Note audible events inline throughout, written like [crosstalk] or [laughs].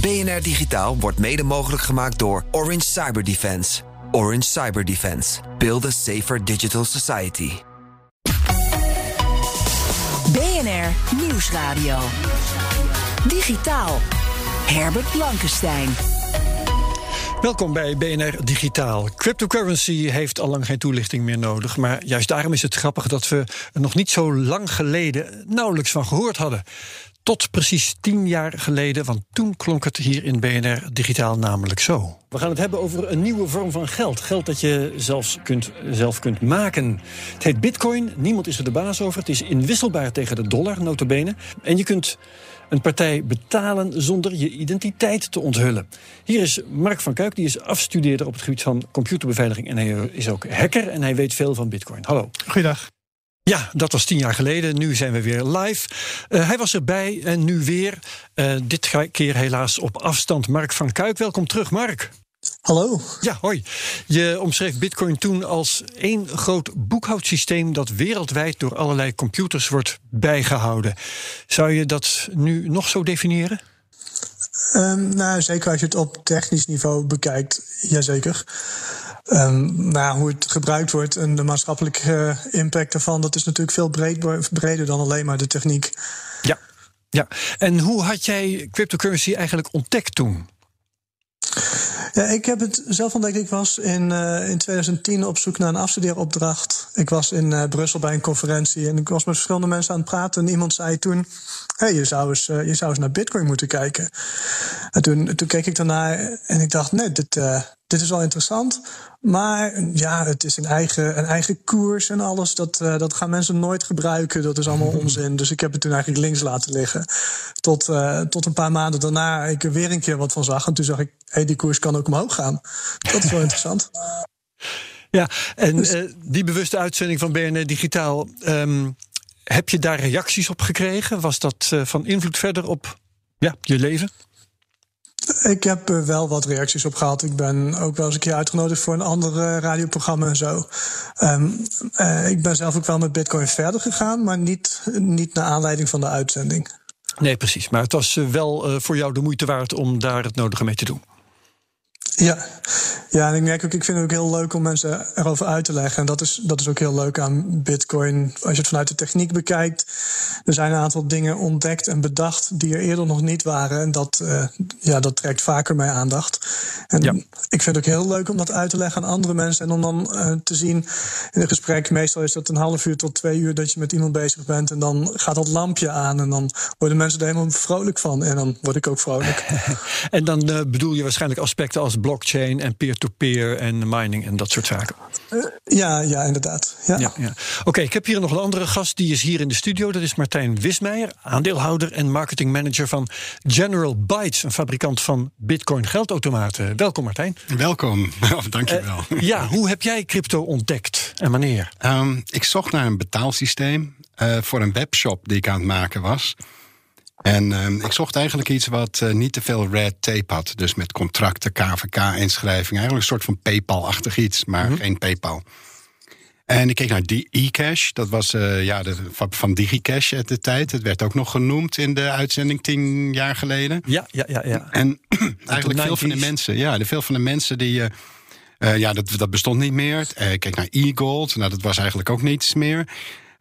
BNR Digitaal wordt mede mogelijk gemaakt door Orange Cyber Defense. Orange Cyber Defense. Build a safer digital society. BNR Nieuwsradio. Digitaal. Herbert Blankenstein. Welkom bij BNR Digitaal. Cryptocurrency heeft al lang geen toelichting meer nodig. Maar juist daarom is het grappig dat we er nog niet zo lang geleden nauwelijks van gehoord hadden. Tot precies tien jaar geleden, want toen klonk het hier in BNR Digitaal namelijk zo. We gaan het hebben over een nieuwe vorm van geld. Geld dat je zelfs kunt, zelf kunt maken. Het heet bitcoin, niemand is er de baas over. Het is inwisselbaar tegen de dollar, notabene. En je kunt een partij betalen zonder je identiteit te onthullen. Hier is Mark van Kuik, die is afstudeerder op het gebied van computerbeveiliging... en hij is ook hacker en hij weet veel van bitcoin. Hallo. Goeiedag. Ja, dat was tien jaar geleden. Nu zijn we weer live. Uh, hij was erbij en nu weer. Uh, dit keer helaas op afstand. Mark van Kuik, welkom terug, Mark. Hallo. Ja, hoi. Je omschreef Bitcoin toen als één groot boekhoudsysteem dat wereldwijd door allerlei computers wordt bijgehouden. Zou je dat nu nog zo definiëren? Um, nou, zeker als je het op technisch niveau bekijkt, jazeker. Um, nou, hoe het gebruikt wordt en de maatschappelijke uh, impact ervan, dat is natuurlijk veel breed, breder dan alleen maar de techniek. Ja, ja. En hoe had jij cryptocurrency eigenlijk ontdekt toen? Ja, ik heb het zelf ontdekt. Ik was in, uh, in 2010 op zoek naar een afstudeeropdracht. Ik was in uh, Brussel bij een conferentie en ik was met verschillende mensen aan het praten. En iemand zei toen: hey, je, zou eens, uh, je zou eens naar Bitcoin moeten kijken. En toen, toen keek ik daarnaar en ik dacht: nee, dit, dit is wel interessant. Maar ja, het is een eigen, een eigen koers en alles. Dat, uh, dat gaan mensen nooit gebruiken. Dat is allemaal [laughs] onzin. Dus ik heb het toen eigenlijk links laten liggen. Tot, uh, tot een paar maanden daarna ik er weer een keer wat van zag. En toen zag ik, hé, hey, die koers kan ook omhoog gaan. Dat is wel interessant. [laughs] Ja, en dus, uh, die bewuste uitzending van BNR Digitaal... Um, heb je daar reacties op gekregen? Was dat van invloed verder op ja, je leven? Ik heb er wel wat reacties op gehad. Ik ben ook wel eens een keer uitgenodigd voor een ander uh, radioprogramma en zo. Um, uh, ik ben zelf ook wel met Bitcoin verder gegaan, maar niet, niet naar aanleiding van de uitzending. Nee, precies. Maar het was wel voor jou de moeite waard om daar het nodige mee te doen. Ja. ja, en ik merk ook, ik vind het ook heel leuk om mensen erover uit te leggen. En dat is, dat is ook heel leuk aan Bitcoin. Als je het vanuit de techniek bekijkt, er zijn een aantal dingen ontdekt en bedacht die er eerder nog niet waren. En dat, uh, ja, dat trekt vaker mijn aandacht. En ja. ik vind het ook heel leuk om dat uit te leggen aan andere mensen. En om dan uh, te zien in een gesprek, meestal is dat een half uur tot twee uur dat je met iemand bezig bent. En dan gaat dat lampje aan en dan worden mensen er helemaal vrolijk van. En dan word ik ook vrolijk. [laughs] en dan uh, bedoel je waarschijnlijk aspecten als blockchain en peer-to-peer -peer en mining en dat soort zaken. Uh, ja, ja, inderdaad. Ja. ja, ja. Oké, okay, ik heb hier nog een andere gast, die is hier in de studio. Dat is Martijn Wismeijer, aandeelhouder en marketingmanager van General Bytes, een fabrikant van Bitcoin geldautomaten. Welkom Martijn. Welkom, [laughs] dankjewel. Uh, ja, hoe heb jij crypto ontdekt en wanneer? Um, ik zocht naar een betaalsysteem uh, voor een webshop die ik aan het maken was. En uh, ik zocht eigenlijk iets wat uh, niet te veel red tape had. Dus met contracten, KVK-inschrijving. Eigenlijk een soort van PayPal-achtig iets, maar mm -hmm. geen PayPal. En ik keek naar e-cash. Dat was uh, ja, de, van DigiCash uit de tijd. Het werd ook nog genoemd in de uitzending tien jaar geleden. Ja, ja, ja. ja. En [clears throat] eigenlijk veel van de mensen, ja, de veel van de mensen die. Uh, ja, dat, dat bestond niet meer. Uh, ik keek naar e-gold. Nou, dat was eigenlijk ook niets meer.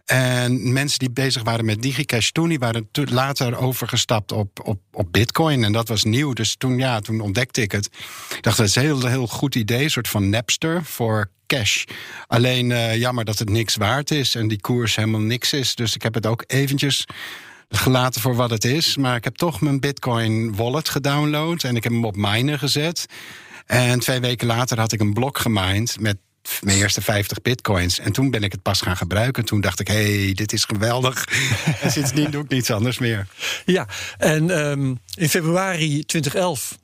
En mensen die bezig waren met DigiCash toen, die waren later overgestapt op, op, op Bitcoin. En dat was nieuw. Dus toen, ja, toen ontdekte ik het. Ik dacht, dat is een heel, heel goed idee. Een soort van Napster voor cash. Alleen uh, jammer dat het niks waard is en die koers helemaal niks is. Dus ik heb het ook eventjes gelaten voor wat het is. Maar ik heb toch mijn Bitcoin wallet gedownload en ik heb hem op miner gezet. En twee weken later had ik een blok gemined met mijn eerste 50 bitcoins. En toen ben ik het pas gaan gebruiken. Toen dacht ik, hé, hey, dit is geweldig. [laughs] en sindsdien doe ik niets anders meer. Ja, en um, in februari 2011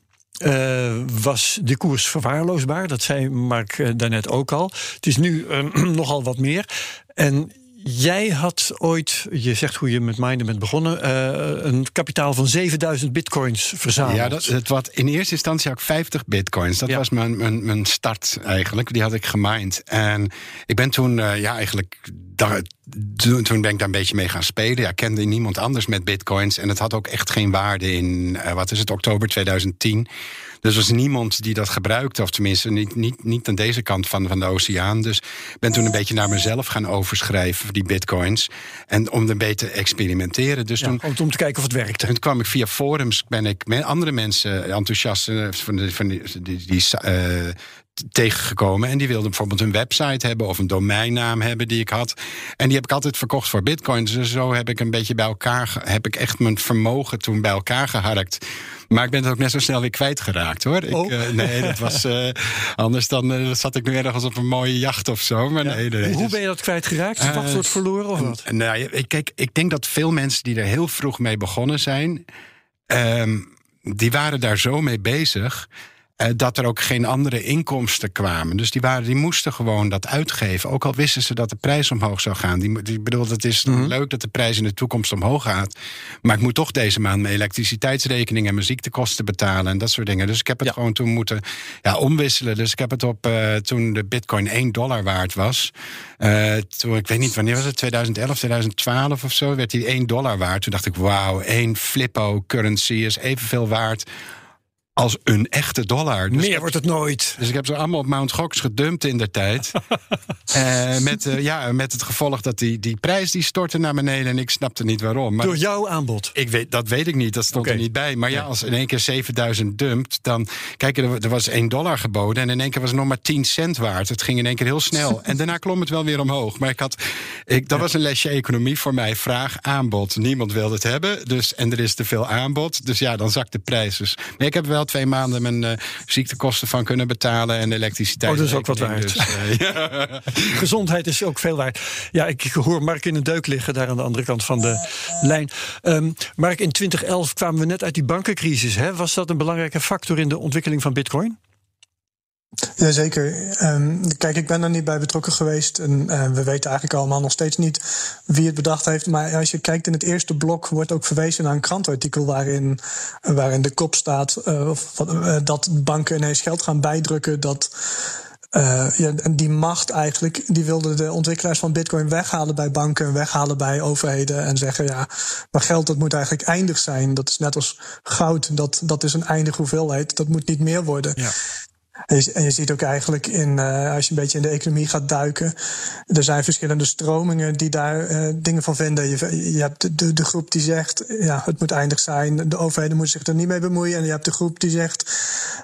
uh, was de koers verwaarloosbaar. Dat zei Mark uh, daarnet ook al. Het is nu uh, [clears throat] nogal wat meer. En Jij had ooit, je zegt hoe je met Minden bent begonnen, uh, een kapitaal van 7000 bitcoins verzameld. Ja, dat, het wat, in eerste instantie had ik 50 bitcoins. Dat was mijn, mijn, mijn start eigenlijk. Die had ik gemined. En ik ben toen, uh, ja, eigenlijk. Daar, toen, toen ben ik daar een beetje mee gaan spelen. Ja, kende niemand anders met bitcoins. En het had ook echt geen waarde in, uh, wat is het, oktober 2010. Dus er was niemand die dat gebruikte, of tenminste niet, niet, niet aan deze kant van, van de oceaan. Dus ik ben toen een beetje naar mezelf gaan overschrijven, die bitcoins. En om een beetje te experimenteren. Dus ja, toen, om te kijken of het werkte. Toen kwam ik via forums, ben ik met andere mensen enthousiast van, de, van die, die, die uh, tegengekomen. En die wilden bijvoorbeeld een website hebben of een domeinnaam hebben die ik had. En die heb ik altijd verkocht voor bitcoins. Dus zo heb ik een beetje bij elkaar, heb ik echt mijn vermogen toen bij elkaar geharkt. Maar ik ben het ook net zo snel weer kwijtgeraakt hoor. Ik, oh. uh, nee, dat was uh, anders dan uh, zat ik nu ergens op een mooie jacht of zo. Maar ja. nee, nee, Hoe dus, ben je dat kwijtgeraakt? Je wachtwoord verloren of wat? Nou, kijk, ik denk dat veel mensen die er heel vroeg mee begonnen zijn, um, die waren daar zo mee bezig dat er ook geen andere inkomsten kwamen. Dus die, waren, die moesten gewoon dat uitgeven. Ook al wisten ze dat de prijs omhoog zou gaan. Die, die bedoel, het is mm -hmm. leuk dat de prijs in de toekomst omhoog gaat. Maar ik moet toch deze maand mijn elektriciteitsrekening en mijn ziektekosten betalen en dat soort dingen. Dus ik heb het ja. gewoon toen moeten ja, omwisselen. Dus ik heb het op uh, toen de bitcoin 1 dollar waard was. Uh, toen, ik weet niet wanneer was het, 2011, 2012 of zo, werd die 1 dollar waard. Toen dacht ik, wauw, één flippo currency is evenveel waard als een echte dollar. Dus Meer wordt het nooit. Dus ik heb ze allemaal op Mount Gox gedumpt in der tijd. uh, [laughs] met, uh, ja, met het gevolg dat die, die prijs die stortte naar beneden en ik snapte niet waarom. Maar Door jouw aanbod? Ik weet, dat weet ik niet, dat stond okay. er niet bij. Maar ja, ja, als in één keer 7000 dumpt, dan... Kijk, er, er, was 1 dollar geboden en in één keer was het nog maar 10 cent waard. Het ging in één keer heel snel. [laughs] en daarna klom het wel weer omhoog. Maar ik had, ik, dat ja. was een lesje economie voor mij. Vraag, aanbod. Niemand wilde het hebben, dus, en er is te veel aanbod. Dus ja, dan zakt de prijs. Dus, maar ik heb wel twee maanden mijn uh, ziektekosten van kunnen betalen en elektriciteit. Oh, dat is ook wat waard. Dus, uh, [laughs] ja. [laughs] Gezondheid is ook veel waard. Ja, ik hoor Mark in een deuk liggen daar aan de andere kant van de lijn. Um, Mark, in 2011 kwamen we net uit die bankencrisis. Hè? Was dat een belangrijke factor in de ontwikkeling van Bitcoin? Jazeker. Um, kijk, ik ben er niet bij betrokken geweest. En uh, we weten eigenlijk allemaal nog steeds niet wie het bedacht heeft. Maar als je kijkt in het eerste blok, wordt ook verwezen naar een krantartikel waarin, waarin de kop staat uh, uh, dat banken ineens geld gaan bijdrukken. Dat. Die macht eigenlijk, die wilden de ontwikkelaars van Bitcoin weghalen bij banken, weghalen bij overheden en zeggen: ja, maar geld dat moet eigenlijk eindig zijn. Dat is net als goud, dat, dat is een eindige hoeveelheid, dat moet niet meer worden. Ja. En je, en je, ziet ook eigenlijk in, uh, als je een beetje in de economie gaat duiken, er zijn verschillende stromingen die daar uh, dingen van vinden. Je, je hebt de, de, de, groep die zegt, ja, het moet eindig zijn, de overheden moeten zich er niet mee bemoeien. En je hebt de groep die zegt,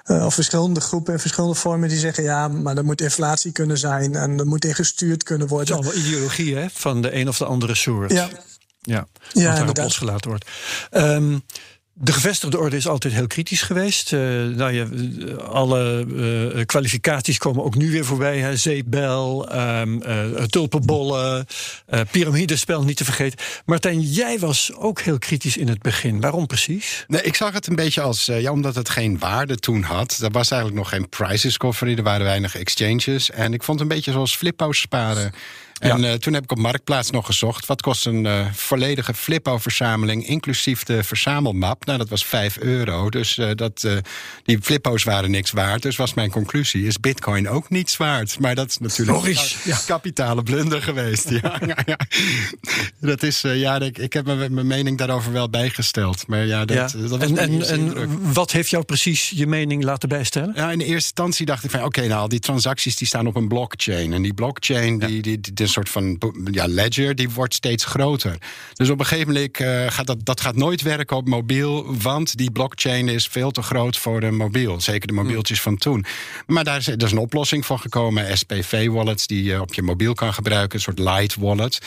uh, of verschillende groepen in verschillende vormen die zeggen, ja, maar er moet inflatie kunnen zijn en er moet in gestuurd kunnen worden. Het is allemaal ideologie, hè, van de een of de andere soort. Ja. Ja, wat ja, daarop losgelaten wordt. Um, de gevestigde orde is altijd heel kritisch geweest. Uh, nou ja, alle uh, kwalificaties komen ook nu weer voorbij. Hè. Zeepbel, um, uh, tulpenbollen, piramidespel niet te vergeten. Martijn, jij was ook heel kritisch in het begin. Waarom precies? Nee, ik zag het een beetje als, ja, omdat het geen waarde toen had. Er was eigenlijk nog geen price discovery, er waren weinig exchanges. En ik vond het een beetje zoals fliphouse sparen. En ja. uh, toen heb ik op Marktplaats nog gezocht. Wat kost een uh, volledige Flippo-verzameling, inclusief de verzamelmap? Nou, dat was 5 euro. Dus uh, dat, die Flippo's waren niks waard. Dus was mijn conclusie, is bitcoin ook niets waard? Maar dat is natuurlijk Logisch, ja. kapitale blunder geweest. ja, [laughs] ja, Dat is, ja, ik, ik heb mijn mening daarover wel bijgesteld. Maar ja, dat, dat was en, en, en wat heeft jou precies je mening laten bijstellen? Ja, in de eerste instantie dacht ik van... oké, okay, nou, die transacties die staan op een blockchain. En die blockchain, die, die, die, soort van ja, ledger, die wordt steeds groter. Dus op een gegeven moment uh, gaat dat, dat gaat nooit werken op mobiel, want die blockchain is veel te groot voor de mobiel. Zeker de mobieltjes van toen. Maar daar is, er is een oplossing voor gekomen. SPV-wallets die je op je mobiel kan gebruiken, een soort light wallet.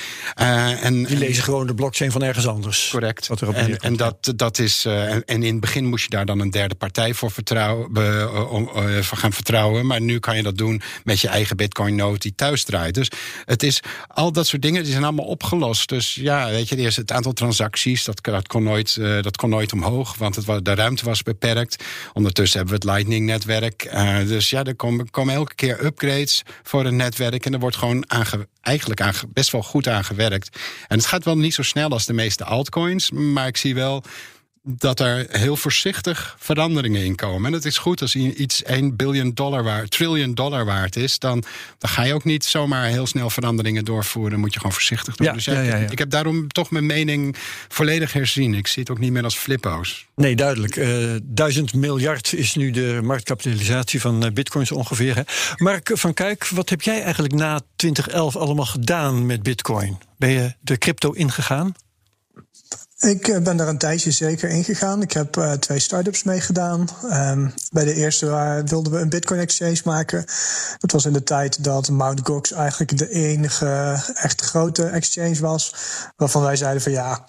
Uh, en, die lezen gewoon de blockchain van ergens anders. Correct. Wat erop en, en dat, dat is. Uh, en, in het begin moest je daar dan een derde partij voor, vertrouwen, voor gaan vertrouwen. Maar nu kan je dat doen met je eigen Bitcoin-node die thuis draait. Dus het is al dat soort dingen die zijn allemaal opgelost. Dus ja, weet je, eerst het aantal transacties, dat, kon, nooit, uh, dat kon nooit omhoog, want het de ruimte was beperkt. Ondertussen hebben we het Lightning-netwerk. Uh, dus ja, er komen, komen elke keer upgrades voor een netwerk. En er wordt gewoon eigenlijk best wel goed aan gewerkt. En het gaat wel niet zo snel als de meeste altcoins, maar ik zie wel dat er heel voorzichtig veranderingen in komen. En het is goed als iets 1 biljoen dollar waard, trillion dollar waard is, dan, dan ga je ook niet zomaar heel snel veranderingen doorvoeren. Dan moet je gewoon voorzichtig doen. Ja, dus ja, ja, ik, ik, heb daarom toch mijn mening volledig herzien. Ik zie het ook niet meer als flippo's. Nee, duidelijk. Uh, duizend miljard is nu de marktkapitalisatie van uh, bitcoins ongeveer. Hè? Mark van Kuik, wat heb jij eigenlijk na 2011 allemaal gedaan met bitcoin? Ben je de crypto ingegaan? Ik eh, ben daar een tijdje zeker in gegaan. Ik heb uh, twee start-ups meegedaan. Um, bij de eerste wilden we een Bitcoin exchange maken. Dat was in de tijd dat Mt. Gox eigenlijk de enige echt grote exchange was. Waarvan wij zeiden van ja,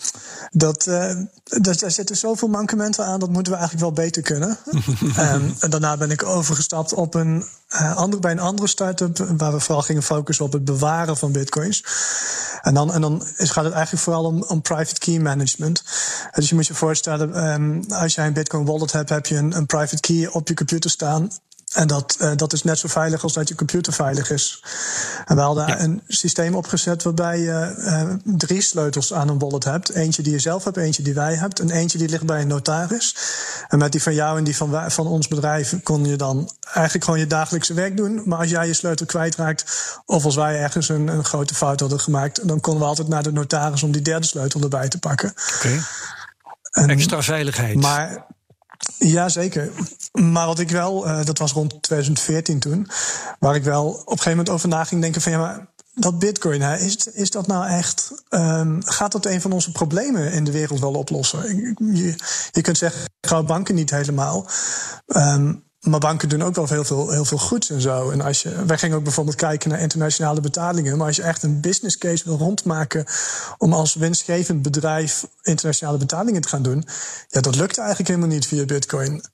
dat, uh, dat, daar zitten zoveel mankementen aan, dat moeten we eigenlijk wel beter kunnen. um, [laughs] en daarna ben ik overgestapt op een, andere, bij een andere start-up waar we vooral gingen focussen op het bewaren van bitcoins. En dan, en dan is, gaat het eigenlijk vooral om, om private key management. Dus je moet je voorstellen, um, als jij een Bitcoin wallet hebt, heb je een, een private key op je computer staan. En dat, uh, dat is net zo veilig als dat je computer veilig is. En we hadden ja. een systeem opgezet waarbij je uh, drie sleutels aan een wallet hebt. Eentje die je zelf hebt, eentje die wij hebben en eentje die ligt bij een notaris. En met die van jou en die van, wij, van ons bedrijf kon je dan eigenlijk gewoon je dagelijkse werk doen. Maar als jij je sleutel kwijtraakt, of als wij ergens een, een grote fout hadden gemaakt, dan konden we altijd naar de notaris om die derde sleutel erbij te pakken. Oké. Okay. Extra veiligheid. Maar ja, zeker. Maar wat ik wel, uh, dat was rond 2014 toen, waar ik wel op een gegeven moment over na ging denken van ja, maar dat bitcoin, hè, is, is dat nou echt, um, gaat dat een van onze problemen in de wereld wel oplossen? Je, je kunt zeggen, goud banken niet helemaal. Um, maar banken doen ook wel heel veel, heel veel goeds en zo. En als je, wij gingen ook bijvoorbeeld kijken naar internationale betalingen. Maar als je echt een business case wil rondmaken om als winstgevend bedrijf internationale betalingen te gaan doen, ja, dat lukte eigenlijk helemaal niet via Bitcoin.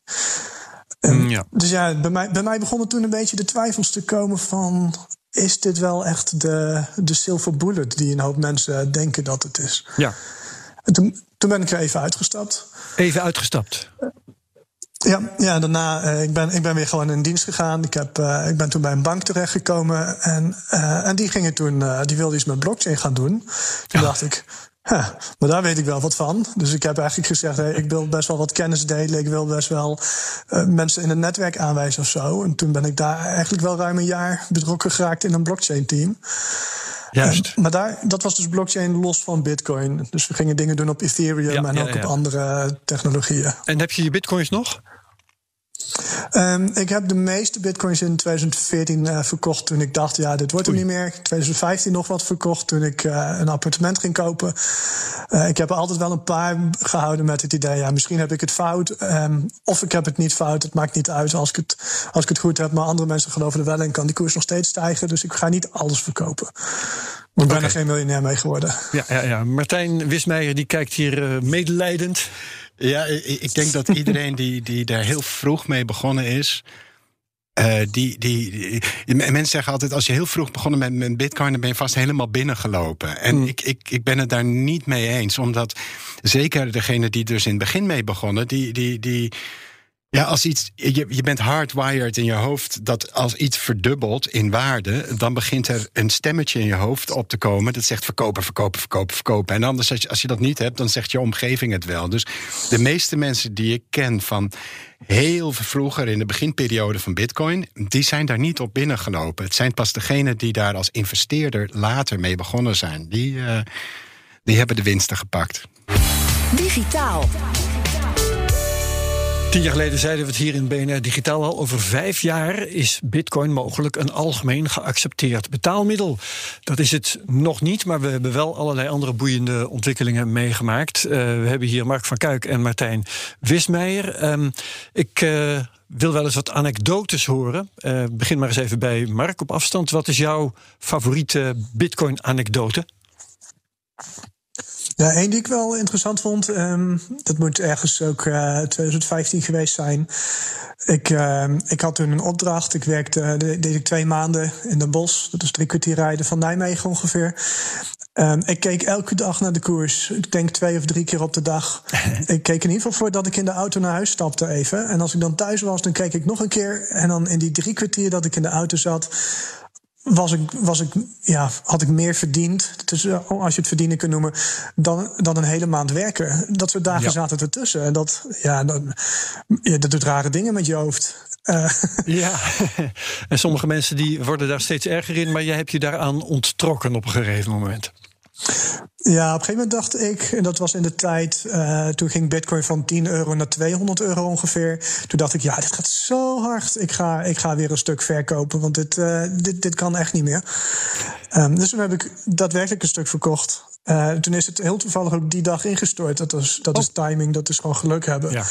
En, ja. Dus ja, bij mij, bij mij begonnen toen een beetje de twijfels te komen van. Is dit wel echt de, de silver bullet die een hoop mensen denken dat het is? Ja. En toen, toen ben ik er even uitgestapt. Even uitgestapt? Ja, ja daarna uh, ik ben ik ben weer gewoon in dienst gegaan. Ik, heb, uh, ik ben toen bij een bank terechtgekomen. En, uh, en die gingen toen, die wilde iets met blockchain gaan doen. Toen ja. dacht ik, huh, maar daar weet ik wel wat van. Dus ik heb eigenlijk gezegd, hey, ik wil best wel wat kennis delen. Ik wil best wel mensen in het netwerk aanwijzen of zo. En toen ben ik daar eigenlijk wel ruim een jaar betrokken geraakt in een blockchain team. Juist. maar daar, dat was dus blockchain los van Bitcoin. Dus we gingen dingen doen op Ethereum ja, en ja, ook op andere technologieën. En heb je je Bitcoins nog? Um, ik heb de meeste bitcoins in 2014 uh, verkocht toen ik dacht, ja, dit wordt er niet meer. 2015 nog wat verkocht toen ik uh, een appartement ging kopen. Uh, ik heb er altijd wel een paar gehouden met het idee, ja, misschien heb ik het fout. Um, of ik heb het niet fout, het maakt niet uit als ik het, als ik het goed heb. Maar andere mensen geloven er wel in, kan die koers nog steeds stijgen. Dus ik ga niet alles verkopen. Maar ik ben okay. er geen miljonair mee geworden. Ja, ja, ja. Martijn Wismeijer die kijkt hier medelijdend. Ja, ik denk dat iedereen die, die daar heel vroeg mee begonnen is. Uh, die, die, die, mensen zeggen altijd: als je heel vroeg begonnen met, met Bitcoin, dan ben je vast helemaal binnengelopen. En mm. ik, ik, ik ben het daar niet mee eens, omdat zeker degene die dus in het begin mee begonnen, die. die, die ja, als iets, je, je bent hardwired in je hoofd dat als iets verdubbelt in waarde, dan begint er een stemmetje in je hoofd op te komen dat zegt verkopen, verkopen, verkopen, verkopen. En anders, als je, als je dat niet hebt, dan zegt je omgeving het wel. Dus de meeste mensen die ik ken van heel vroeger in de beginperiode van Bitcoin, die zijn daar niet op binnengelopen. Het zijn pas degenen die daar als investeerder later mee begonnen zijn. Die, uh, die hebben de winsten gepakt. Digitaal. Tien jaar geleden zeiden we het hier in BNR Digitaal al. Over vijf jaar is Bitcoin mogelijk een algemeen geaccepteerd betaalmiddel. Dat is het nog niet, maar we hebben wel allerlei andere boeiende ontwikkelingen meegemaakt. Uh, we hebben hier Mark van Kuik en Martijn Wismeijer. Um, ik. Uh, wil wel eens wat anekdotes horen. Uh, begin maar eens even bij Mark op afstand. Wat is jouw favoriete Bitcoin-anekdote? Één die ik wel interessant vond, um, dat moet ergens ook uh, eh, 2015 geweest zijn. Ik, uh, ik had toen een opdracht. Ik werkte, deed ik twee maanden in de bos. Dat is drie kwartier rijden van Nijmegen ongeveer. Um, ik keek elke dag naar de koers. Ik denk twee of drie keer op de dag. [laughs] ik keek in ieder geval voordat ik in de auto naar huis stapte even. En als ik dan thuis was, dan keek ik nog een keer. En dan in die drie kwartier dat ik in de auto zat was ik, was ik, ja, had ik meer verdiend, dus, als je het verdienen kunt noemen, dan, dan een hele maand werken. Dat soort dagen zaten ertussen. En dat, ja, dat, ja, dat doet rare dingen met je hoofd. Uh. [laughs] Ja, en sommige mensen die worden daar steeds erger in, maar jij hebt je daaraan onttrokken op een gegeven moment. Ja, op een gegeven moment dacht ik, en dat was in de tijd, uh, toen ging Bitcoin van 10 euro naar 200 euro ongeveer. Toen dacht ik, ja, dit gaat zo hard. Ik ga, ik ga weer een stuk verkopen, want dit, uh, dit, dit kan echt niet meer. Um, dus toen heb ik daadwerkelijk een stuk verkocht. Uh, toen is het heel toevallig ook die dag ingestort. Dat, is, dat is oh. timing, dat is gewoon geluk hebben. Ja,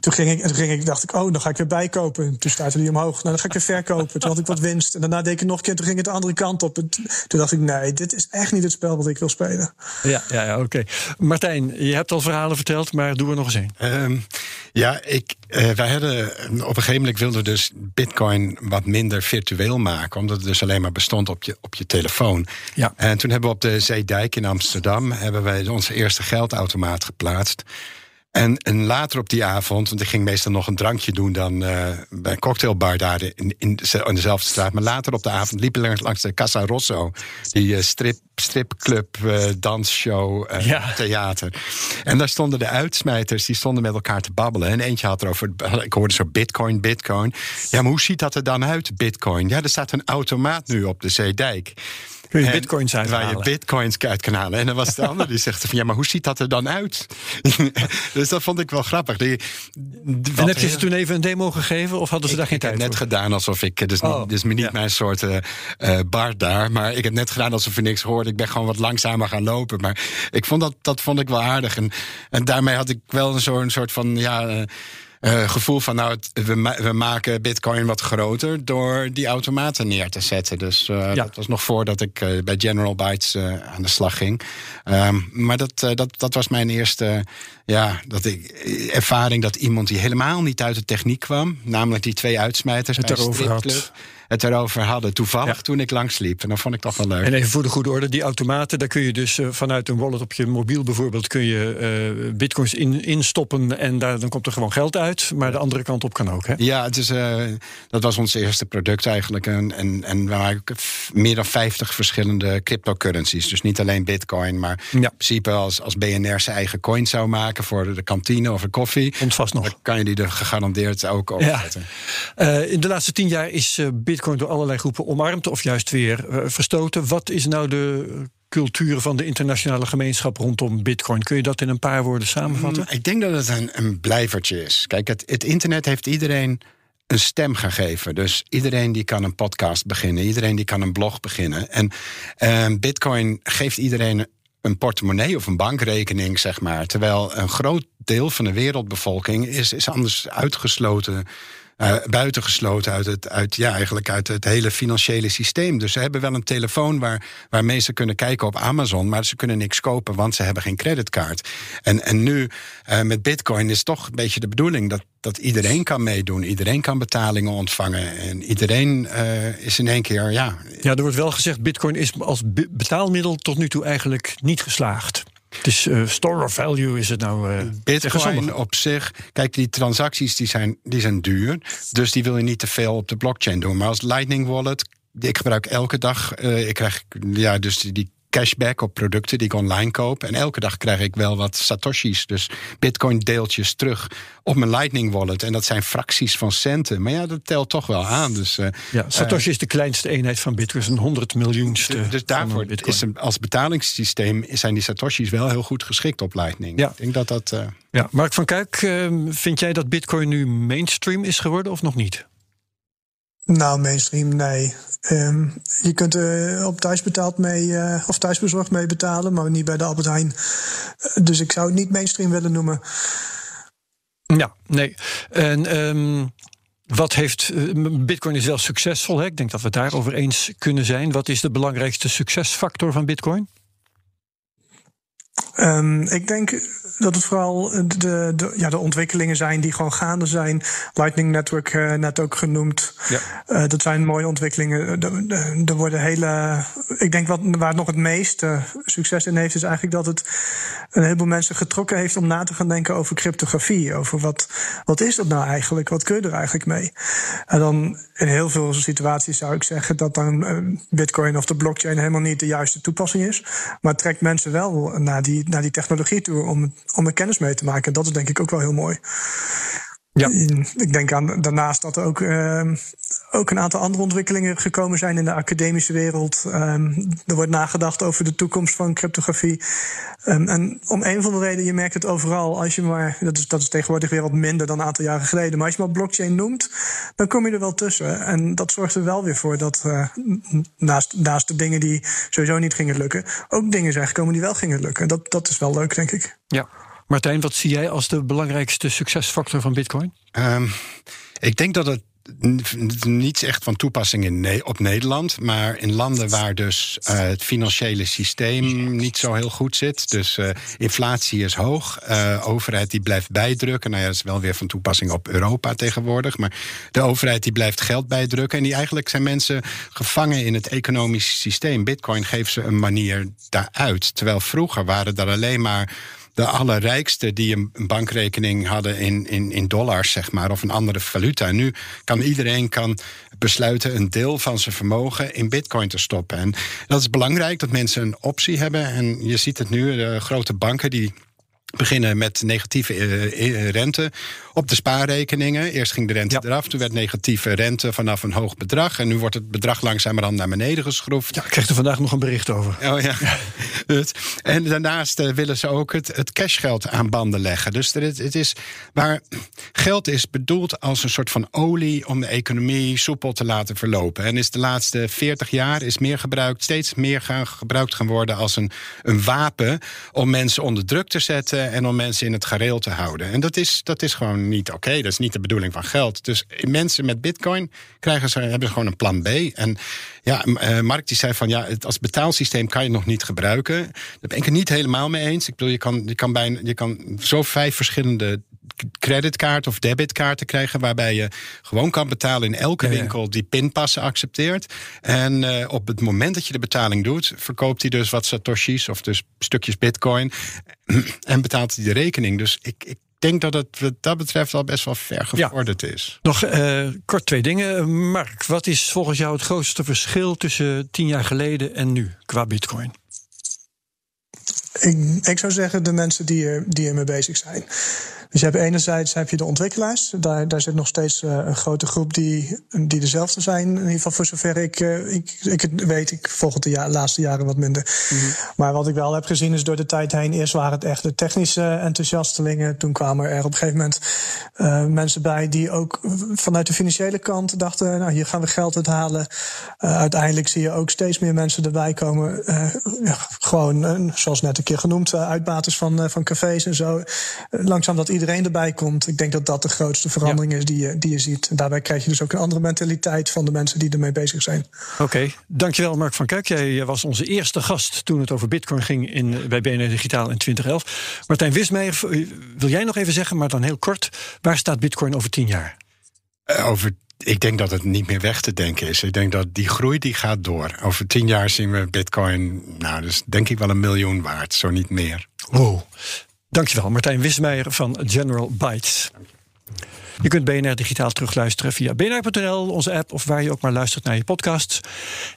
toen, ging ik, toen ging ik, dacht ik, oh, dan ga ik weer bijkopen. Toen startte die omhoog. Nou, dan ga ik weer verkopen. Toen had ik wat winst. En daarna deed ik het nog een keer. Toen ging het de andere kant op. En toen dacht ik, nee, dit is echt niet het spel wat ik wil spelen. Ja, ja, ja oké. Martijn, je hebt al verhalen verteld, maar doe er nog eens een. Um, ja, ik, uh, wij hadden op een gegeven moment wilden dus Bitcoin wat minder virtueel maken, omdat het dus alleen maar bestond op je, op je telefoon. Ja. En toen hebben we op de Zeedijk in Amsterdam hebben wij onze eerste geldautomaat geplaatst. En, en, later op die avond, want ik ging meestal nog een drankje doen dan uh, bij een cocktailbar daar in, in, in, dezelfde straat. Maar later op de avond liepen we langs de Casa Rosso, die uh, strip, stripclub, uh, dansshow, ja. theater. En daar stonden de uitsmijters, die stonden met elkaar te babbelen. En eentje had erover, ik hoorde zo bitcoin, bitcoin. Ja, maar hoe ziet dat er dan uit, bitcoin? Ja, er staat een automaat nu op de Zeedijk. Kun je bitcoins uithalen. Waar je bitcoins uit kan halen. En dan was de [laughs] ander die zegt van ja, maar hoe ziet dat er dan uit? [laughs] dus dat vond ik wel grappig. Die, en heb je ze toen even een demo gegeven of hadden ze daar geen tijd voor? Ik heb net gedaan alsof ik, dus, oh, niet, dus niet mijn soort uh, bar daar, maar ik heb net gedaan alsof ik niks hoorde. Ik ben gewoon wat langzamer gaan lopen. Maar ik vond dat, dat vond ik wel aardig. En, en daarmee had ik wel een soort, een soort van ja. Uh, uh, gevoel van, nou, het, we, we, maken Bitcoin wat groter door die automaten neer te zetten. Dus uh, ja. dat was nog voordat ik uh, bij General Bytes aan de slag ging. Um, maar dat, dat, dat was mijn eerste ja, dat ik, ervaring dat iemand die helemaal niet uit de techniek kwam, namelijk die twee uitsmijters het erover had het erover hadden. Toevallig toen ik langsliep. En dat vond ik toch wel leuk. En even voor de goede orde, die automaten, daar kun je dus uh, vanuit een wallet op je mobiel bijvoorbeeld, kun je uh, bitcoins in, instoppen en daar, dan komt er gewoon geld uit. Maar de andere kant op kan ook. Hè? Ja, het is, uh, dat was ons eerste product eigenlijk. En, en, en we maken meer dan 50 verschillende cryptocurrencies. Dus niet alleen bitcoin, maar ja. in principe als, als BNR zijn eigen coin zou maken voor de kantine of een koffie. Komt vast nog. Dan kan je die er gegarandeerd ook op zetten. Ja. in de laatste tien jaar is bitcoin Bitcoin door allerlei groepen omarmd of juist weer uh, verstoten. Wat is nou de cultuur van de internationale gemeenschap rondom Bitcoin? Kun je dat in een paar woorden samenvatten? Mm, ik denk dat het een, een blijvertje is. Kijk, het, internet heeft iedereen een stem gegeven. Dus iedereen die kan een podcast beginnen, iedereen die kan een blog beginnen. En uh, Bitcoin geeft iedereen een portemonnee of een bankrekening, zeg maar. Terwijl een groot deel van de wereldbevolking is, is anders uitgesloten uh, buitengesloten uit het, uit, ja, eigenlijk uit het hele financiële systeem. Dus ze hebben wel een telefoon waar, waarmee ze kunnen kijken op Amazon, maar ze kunnen niks kopen, want ze hebben geen creditcard. En, en nu uh, met Bitcoin is toch een beetje de bedoeling dat, dat iedereen kan meedoen, iedereen kan betalingen ontvangen en iedereen uh, is in één keer, ja. Ja, er wordt wel gezegd, Bitcoin is als betaalmiddel tot nu toe eigenlijk niet geslaagd. Uh, store of value is het nou. Uh, Bitcoin op zich. Kijk, die transacties die zijn, die zijn duur. Dus die wil je niet te veel op de blockchain doen. Maar als Lightning Wallet. Ik gebruik elke dag. Uh, ik krijg ja, dus die cashback op producten die ik online koop. En elke dag krijg ik wel wat satoshis, dus bitcoin deeltjes terug op mijn Lightning wallet. En dat zijn fracties van centen. Maar ja, dat telt toch wel aan. Dus, uh, ja, Satoshi is de kleinste eenheid van bitcoin, een 100 miljoenste. Dus daarvoor is een, als betalingssysteem zijn die satoshis wel heel goed geschikt op Lightning. Ja. Ik denk dat dat. Uh... Ja, Mark van Kuik, ehm, vind jij dat bitcoin nu mainstream is geworden of nog niet? Nou, mainstream, nee. Um, je kunt er op thuisbetaald mee, uh, of thuisbezorgd mee betalen, maar niet bij de Albert Heijn. dus ik zou het niet mainstream willen noemen. Ja, nee. En um, wat heeft. Bitcoin is wel succesvol. Hè? Ik denk dat we het daarover eens kunnen zijn. Wat is de belangrijkste succesfactor van Bitcoin? Um, ik denk dat het vooral de, de, ja, de ontwikkelingen zijn die gewoon gaande zijn. Lightning Network uh, net ook genoemd. Ja. Uh, dat zijn mooie ontwikkelingen. Er worden hele. Ik denk wat, waar het nog het meeste succes in heeft, is eigenlijk dat het een heleboel mensen getrokken heeft om na te gaan denken over cryptografie. Over wat, wat is dat nou eigenlijk? Wat kun je er eigenlijk mee? En dan in heel veel situaties zou ik zeggen dat dan Bitcoin of de blockchain helemaal niet de juiste toepassing is. Maar het trekt mensen wel naar die, naar die technologie toe om, om er kennis mee te maken. En dat is denk ik ook wel heel mooi. Ja. Ik denk aan, daarnaast dat er ook, uh, ook een aantal andere ontwikkelingen gekomen zijn in de academische wereld. Um, er wordt nagedacht over de toekomst van cryptografie. Um, en om een van de redenen, je merkt het overal, als je maar, dat is, dat is tegenwoordig weer wat minder dan een aantal jaren geleden, maar als je maar blockchain noemt, dan kom je er wel tussen. En dat zorgt er wel weer voor dat uh, naast, naast de dingen die sowieso niet gingen lukken, ook dingen zijn gekomen die wel gingen lukken. Dat, dat is wel leuk, denk ik. Ja. Martijn, wat zie jij als de belangrijkste succesfactor van Bitcoin? Um, ik denk dat het niet echt van toepassing in, op Nederland, maar in landen waar dus uh, het financiële systeem niet zo heel goed zit. Dus uh, inflatie is hoog, uh, overheid die blijft bijdrukken. Nou ja, dat is wel weer van toepassing op Europa tegenwoordig. Maar de overheid die blijft geld bijdrukken. En die eigenlijk zijn mensen gevangen in het economische systeem. Bitcoin geeft ze een manier daaruit. Terwijl vroeger waren er alleen maar de allerrijkste die een, bankrekening hadden in, in, in dollars, zeg maar, of een andere valuta. En nu kan iedereen kan besluiten een deel van zijn vermogen in bitcoin te stoppen. En dat is belangrijk dat mensen een optie hebben. En je ziet het nu, de grote banken die beginnen met negatieve uh, rente op de spaarrekeningen. Eerst ging de rente eraf, toen werd negatieve rente vanaf een hoog bedrag. En nu wordt het bedrag langzamerhand naar beneden geschroefd. Ja, ik kreeg er vandaag nog een bericht over. Oh ja. [laughs] en daarnaast uh, willen ze ook het, het cashgeld aan banden leggen. Dus het, het is waar geld is bedoeld als een soort van olie om de economie soepel te laten verlopen. En is de laatste 40 jaar is meer gebruikt, steeds meer gaan, gebruikt gaan worden als een, een wapen om mensen onder druk te zetten en om mensen in het gareel te houden. En dat is, dat is gewoon niet oké. Dat is niet de bedoeling van geld. Dus mensen met bitcoin krijgen ze, hebben gewoon een plan B. En ja, uh, Mark die zei van ja, het, als betaalsysteem kan je nog niet gebruiken. Daar ben ik het niet helemaal mee eens. Ik bedoel, je kan, je kan, bijna, je kan zo vijf verschillende creditkaart of debitkaarten krijgen. Waarbij je gewoon kan betalen in elke winkel die pinpassen accepteert. En uh, op het moment dat je de betaling doet, verkoopt hij dus wat satoshis of dus stukjes bitcoin. [clears throat] En betaalt hij de rekening. Dus ik, ik denk dat het wat dat betreft al best wel ver gevorderd is. Nog uh, kort twee dingen. Mark, wat is volgens jou het grootste verschil tussen tien jaar geleden en nu qua bitcoin? Ik, ik zou zeggen de mensen die er, die ermee bezig zijn. Dus je hebt enerzijds heb je de ontwikkelaars. Daar, daar zit nog steeds uh, een grote groep die, die dezelfde zijn. In ieder geval voor zover ik, uh, ik, ik het weet. Ik volg het de ja, laatste jaren wat minder. Mm -hmm. Maar wat ik wel heb gezien is door de tijd heen. Eerst waren het echt de technische enthousiastelingen. Toen kwamen er op een gegeven moment uh, mensen bij die ook vanuit de financiële kant dachten: nou, hier gaan we geld uithalen. uiteindelijk zie je ook steeds meer mensen erbij komen. Ja, gewoon, zoals net een keer genoemd, uitbaters van, van cafés en zo. langzaam dat iedereen erbij komt. Ik denk dat dat de grootste verandering ja. is die je, die je ziet. En daarbij krijg je dus ook een andere mentaliteit van de mensen die ermee bezig zijn. Oké, okay. dankjewel Mark van Kuik. Jij was onze eerste gast toen het over bitcoin ging in, bij BNR Digitaal in 2011. Martijn Wismeijer, wil jij nog even zeggen, maar dan heel kort... waar staat bitcoin over tien jaar? Uh, over ik denk dat het niet meer weg te denken is. Ik denk dat die groei die gaat door. Over tien jaar zien we bitcoin, nou, dus denk ik wel een miljoen waard, zo niet meer. Wow. Dankjewel, Martijn Wismeijer van General Bytes. Kunt BNR digitaal terugluisteren via bnr.nl, onze app of waar je ook maar luistert naar je podcasts.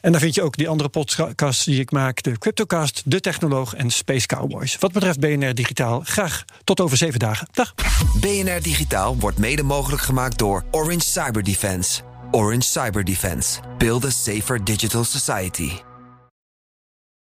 En daar vind je ook die andere podcasts die ik maak: de Cryptocast, De Technoloog en Space Cowboys. Wat betreft BNR digitaal, graag tot over zeven dagen. Dag. BNR digitaal wordt mede mogelijk gemaakt door Orange Cyber Defense. Orange Cyber Defense. Build a safer digital society.